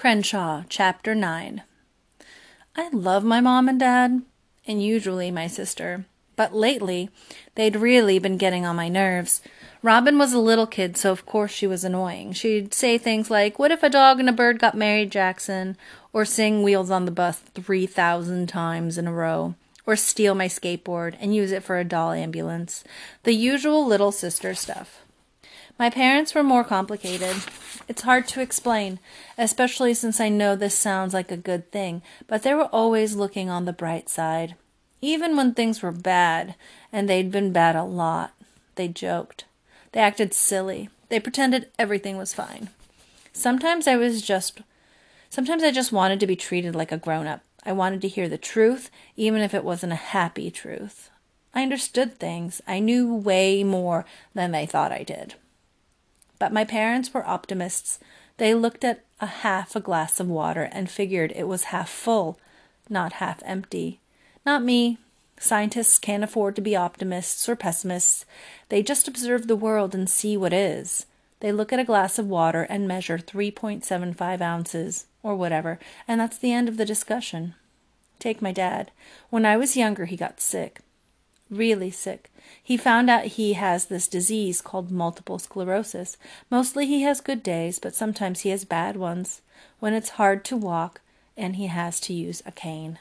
Crenshaw, Chapter 9 I love my mom and dad, and usually my sister, but lately they'd really been getting on my nerves. Robin was a little kid, so of course she was annoying. She'd say things like, What if a dog and a bird got married, Jackson? Or sing Wheels on the Bus 3,000 times in a row. Or steal my skateboard and use it for a doll ambulance. The usual little sister stuff. My parents were more complicated. It's hard to explain, especially since I know this sounds like a good thing, but they were always looking on the bright side. Even when things were bad, and they'd been bad a lot, they joked. They acted silly. They pretended everything was fine. Sometimes I was just sometimes I just wanted to be treated like a grown-up. I wanted to hear the truth, even if it wasn't a happy truth. I understood things. I knew way more than they thought I did. But my parents were optimists. They looked at a half a glass of water and figured it was half full, not half empty. Not me. Scientists can't afford to be optimists or pessimists. They just observe the world and see what is. They look at a glass of water and measure 3.75 ounces, or whatever, and that's the end of the discussion. Take my dad. When I was younger, he got sick really sick. He found out he has this disease called multiple sclerosis. Mostly he has good days, but sometimes he has bad ones when it's hard to walk and he has to use a cane.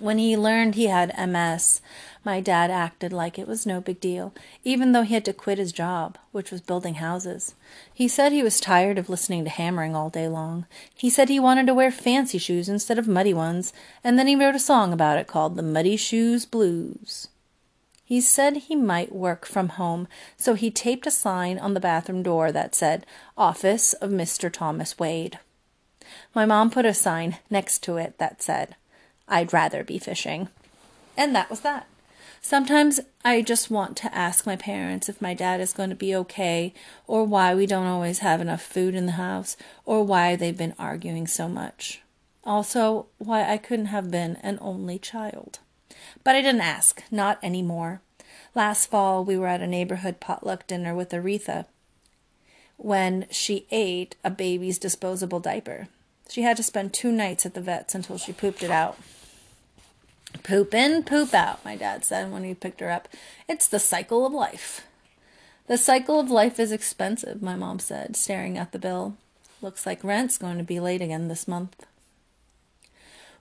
When he learned he had MS, my dad acted like it was no big deal, even though he had to quit his job, which was building houses. He said he was tired of listening to hammering all day long. He said he wanted to wear fancy shoes instead of muddy ones, and then he wrote a song about it called The Muddy Shoes Blues. He said he might work from home, so he taped a sign on the bathroom door that said, Office of Mr. Thomas Wade. My mom put a sign next to it that said, I'd rather be fishing. And that was that. Sometimes I just want to ask my parents if my dad is going to be okay, or why we don't always have enough food in the house, or why they've been arguing so much. Also, why I couldn't have been an only child. But I didn't ask, not any more. Last fall, we were at a neighborhood potluck dinner with Aretha when she ate a baby's disposable diaper. She had to spend two nights at the vet's until she pooped it out. Poop in, poop out, my dad said when we picked her up. It's the cycle of life. The cycle of life is expensive, my mom said, staring at the bill. Looks like rent's going to be late again this month.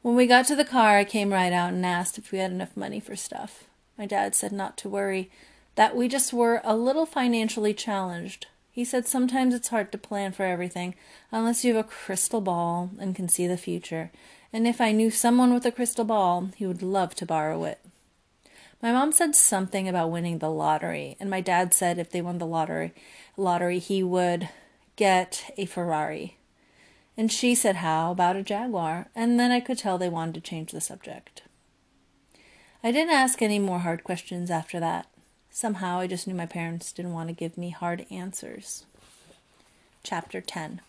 When we got to the car, I came right out and asked if we had enough money for stuff. My dad said not to worry, that we just were a little financially challenged. He said sometimes it's hard to plan for everything unless you have a crystal ball and can see the future, and if I knew someone with a crystal ball, he would love to borrow it. My mom said something about winning the lottery, and my dad said if they won the lottery, lottery he would get a Ferrari. And she said how about a Jaguar, and then I could tell they wanted to change the subject. I didn't ask any more hard questions after that. Somehow I just knew my parents didn't want to give me hard answers. Chapter 10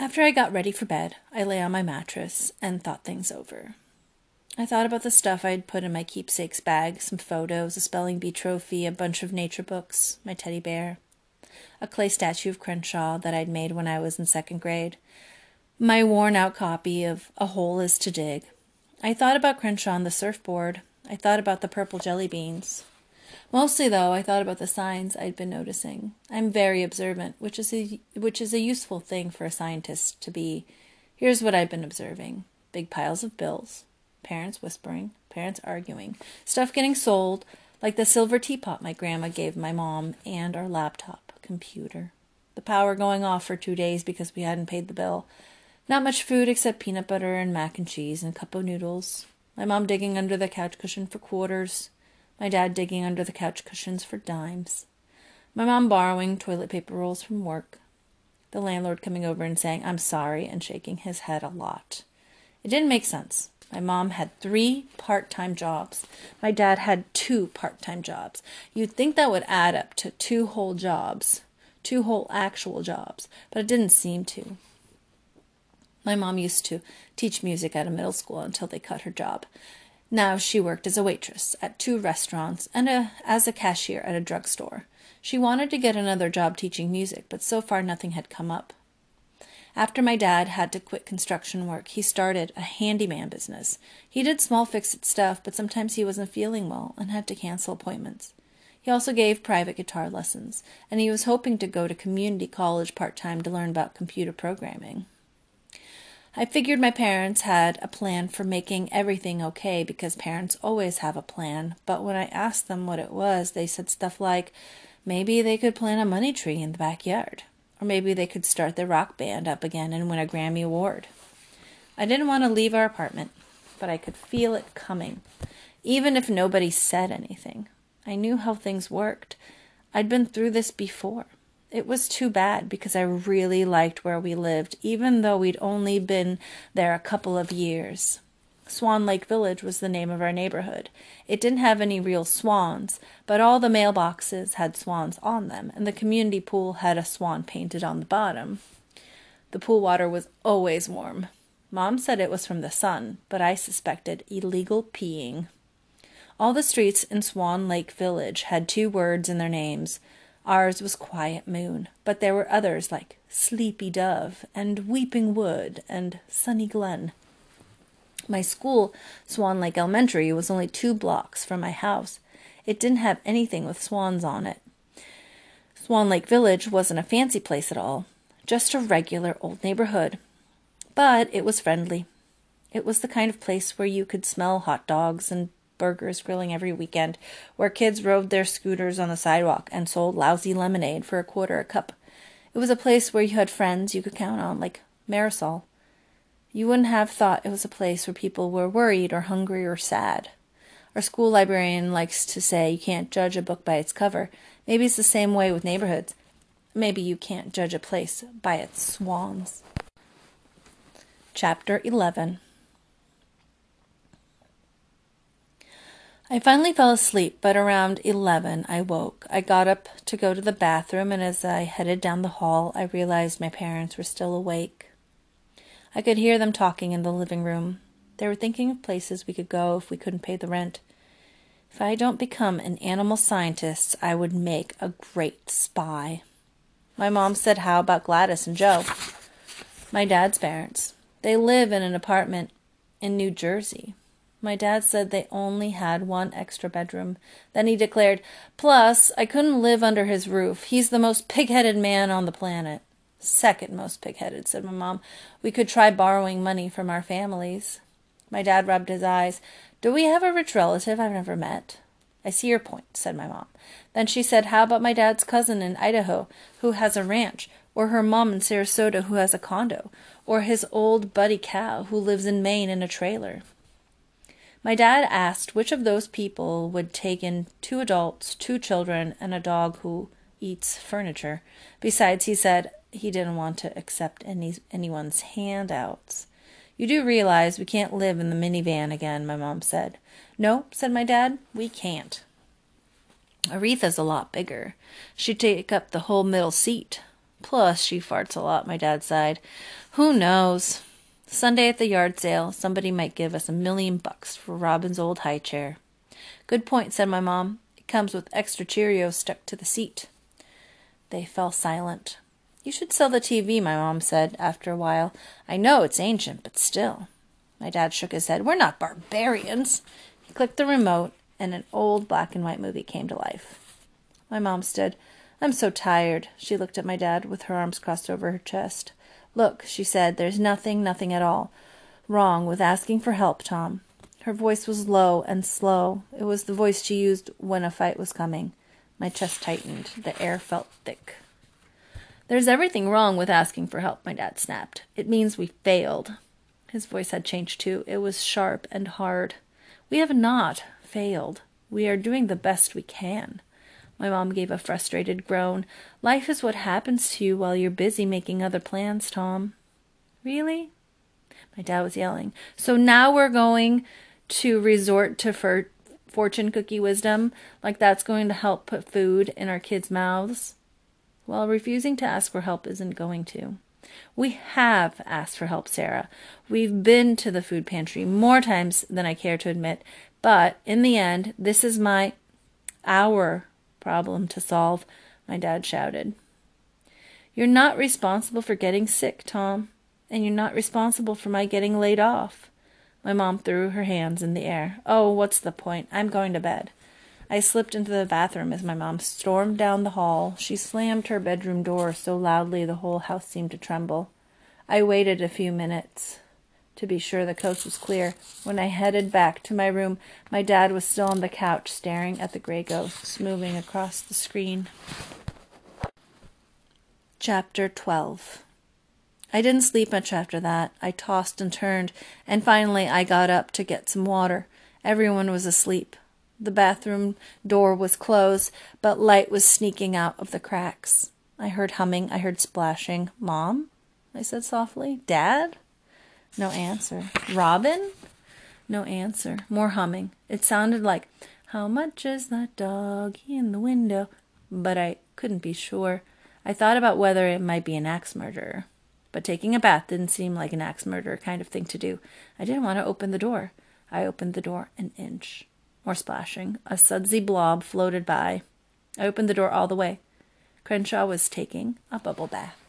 After I got ready for bed, I lay on my mattress and thought things over. I thought about the stuff I'd put in my keepsakes bag some photos, a spelling bee trophy, a bunch of nature books, my teddy bear, a clay statue of Crenshaw that I'd made when I was in second grade, my worn out copy of A Hole is to Dig. I thought about Crenshaw on the surfboard. I thought about the purple jelly beans. Mostly, though, I thought about the signs I'd been noticing. I'm very observant, which is a, which is a useful thing for a scientist to be. Here's what I've been observing big piles of bills, parents whispering, parents arguing, stuff getting sold, like the silver teapot my grandma gave my mom, and our laptop computer. The power going off for two days because we hadn't paid the bill. Not much food except peanut butter and mac and cheese and a cup of noodles. My mom digging under the couch cushion for quarters my dad digging under the couch cushions for dimes, my mom borrowing toilet paper rolls from work, the landlord coming over and saying, I'm sorry, and shaking his head a lot. It didn't make sense. My mom had three part time jobs. My dad had two part time jobs. You'd think that would add up to two whole jobs, two whole actual jobs, but it didn't seem to. My mom used to teach music at a middle school until they cut her job. Now she worked as a waitress at two restaurants and a, as a cashier at a drugstore. She wanted to get another job teaching music, but so far nothing had come up. After my dad had to quit construction work, he started a handyman business. He did small fix it stuff, but sometimes he wasn't feeling well and had to cancel appointments. He also gave private guitar lessons, and he was hoping to go to community college part time to learn about computer programming. I figured my parents had a plan for making everything okay because parents always have a plan, but when I asked them what it was, they said stuff like maybe they could plant a money tree in the backyard, or maybe they could start their rock band up again and win a Grammy Award. I didn't want to leave our apartment, but I could feel it coming, even if nobody said anything. I knew how things worked. I'd been through this before. It was too bad because I really liked where we lived, even though we'd only been there a couple of years. Swan Lake Village was the name of our neighborhood. It didn't have any real swans, but all the mailboxes had swans on them, and the community pool had a swan painted on the bottom. The pool water was always warm. Mom said it was from the sun, but I suspected illegal peeing. All the streets in Swan Lake Village had two words in their names Ours was Quiet Moon, but there were others like Sleepy Dove and Weeping Wood and Sunny Glen. My school, Swan Lake Elementary, was only two blocks from my house. It didn't have anything with swans on it. Swan Lake Village wasn't a fancy place at all, just a regular old neighborhood. But it was friendly. It was the kind of place where you could smell hot dogs and burgers grilling every weekend, where kids rode their scooters on the sidewalk and sold lousy lemonade for a quarter a cup. It was a place where you had friends you could count on, like Marisol. You wouldn't have thought it was a place where people were worried or hungry or sad. Our school librarian likes to say you can't judge a book by its cover. Maybe it's the same way with neighborhoods. Maybe you can't judge a place by its swans. Chapter 11 I finally fell asleep, but around 11 I woke. I got up to go to the bathroom, and as I headed down the hall, I realized my parents were still awake. I could hear them talking in the living room. They were thinking of places we could go if we couldn't pay the rent. If I don't become an animal scientist, I would make a great spy. My mom said, How about Gladys and Joe? My dad's parents. They live in an apartment in New Jersey. My dad said they only had one extra bedroom. Then he declared, Plus, I couldn't live under his roof. He's the most pig headed man on the planet. Second most pig headed, said my mom. We could try borrowing money from our families. My dad rubbed his eyes. Do we have a rich relative I've never met? I see your point, said my mom. Then she said, How about my dad's cousin in Idaho, who has a ranch, or her mom in Sarasota, who has a condo, or his old buddy Cal, who lives in Maine in a trailer? My dad asked which of those people would take in two adults, two children, and a dog who eats furniture. Besides, he said he didn't want to accept any anyone's handouts. You do realize we can't live in the minivan again, my mom said. No, said my dad, we can't. Aretha's a lot bigger. She'd take up the whole middle seat. Plus, she farts a lot, my dad sighed. Who knows? Sunday at the yard sale, somebody might give us a million bucks for Robin's old high chair. Good point, said my mom. It comes with extra Cheerios stuck to the seat. They fell silent. You should sell the TV, my mom said after a while. I know it's ancient, but still. My dad shook his head. We're not barbarians. He clicked the remote, and an old black and white movie came to life. My mom stood. I'm so tired. She looked at my dad with her arms crossed over her chest. Look, she said, there's nothing, nothing at all wrong with asking for help, Tom. Her voice was low and slow. It was the voice she used when a fight was coming. My chest tightened. The air felt thick. There's everything wrong with asking for help, my dad snapped. It means we failed. His voice had changed too. It was sharp and hard. We have not failed. We are doing the best we can. My mom gave a frustrated groan. Life is what happens to you while you're busy making other plans, Tom. Really? My dad was yelling. So now we're going to resort to for- fortune cookie wisdom, like that's going to help put food in our kids' mouths? Well, refusing to ask for help isn't going to. We have asked for help, Sarah. We've been to the food pantry more times than I care to admit, but in the end, this is my, our problem to solve. my dad shouted. You're not responsible for getting sick, Tom, and you're not responsible for my getting laid off. My mom threw her hands in the air. Oh, what's the point? I'm going to bed. I slipped into the bathroom as my mom stormed down the hall. She slammed her bedroom door so loudly the whole house seemed to tremble. I waited a few minutes to be sure the coast was clear. When I headed back to my room, my dad was still on the couch staring at the gray ghosts moving across the screen. Chapter 12 I didn't sleep much after that. I tossed and turned, and finally I got up to get some water. Everyone was asleep. The bathroom door was closed, but light was sneaking out of the cracks. I heard humming, I heard splashing. Mom? I said softly. Dad? No answer. Robin? No answer. More humming. It sounded like, How much is that dog in the window? But I couldn't be sure. I thought about whether it might be an axe murderer. But taking a bath didn't seem like an axe murderer kind of thing to do. I didn't want to open the door. I opened the door an inch. More splashing. A sudsy blob floated by. I opened the door all the way. Crenshaw was taking a bubble bath.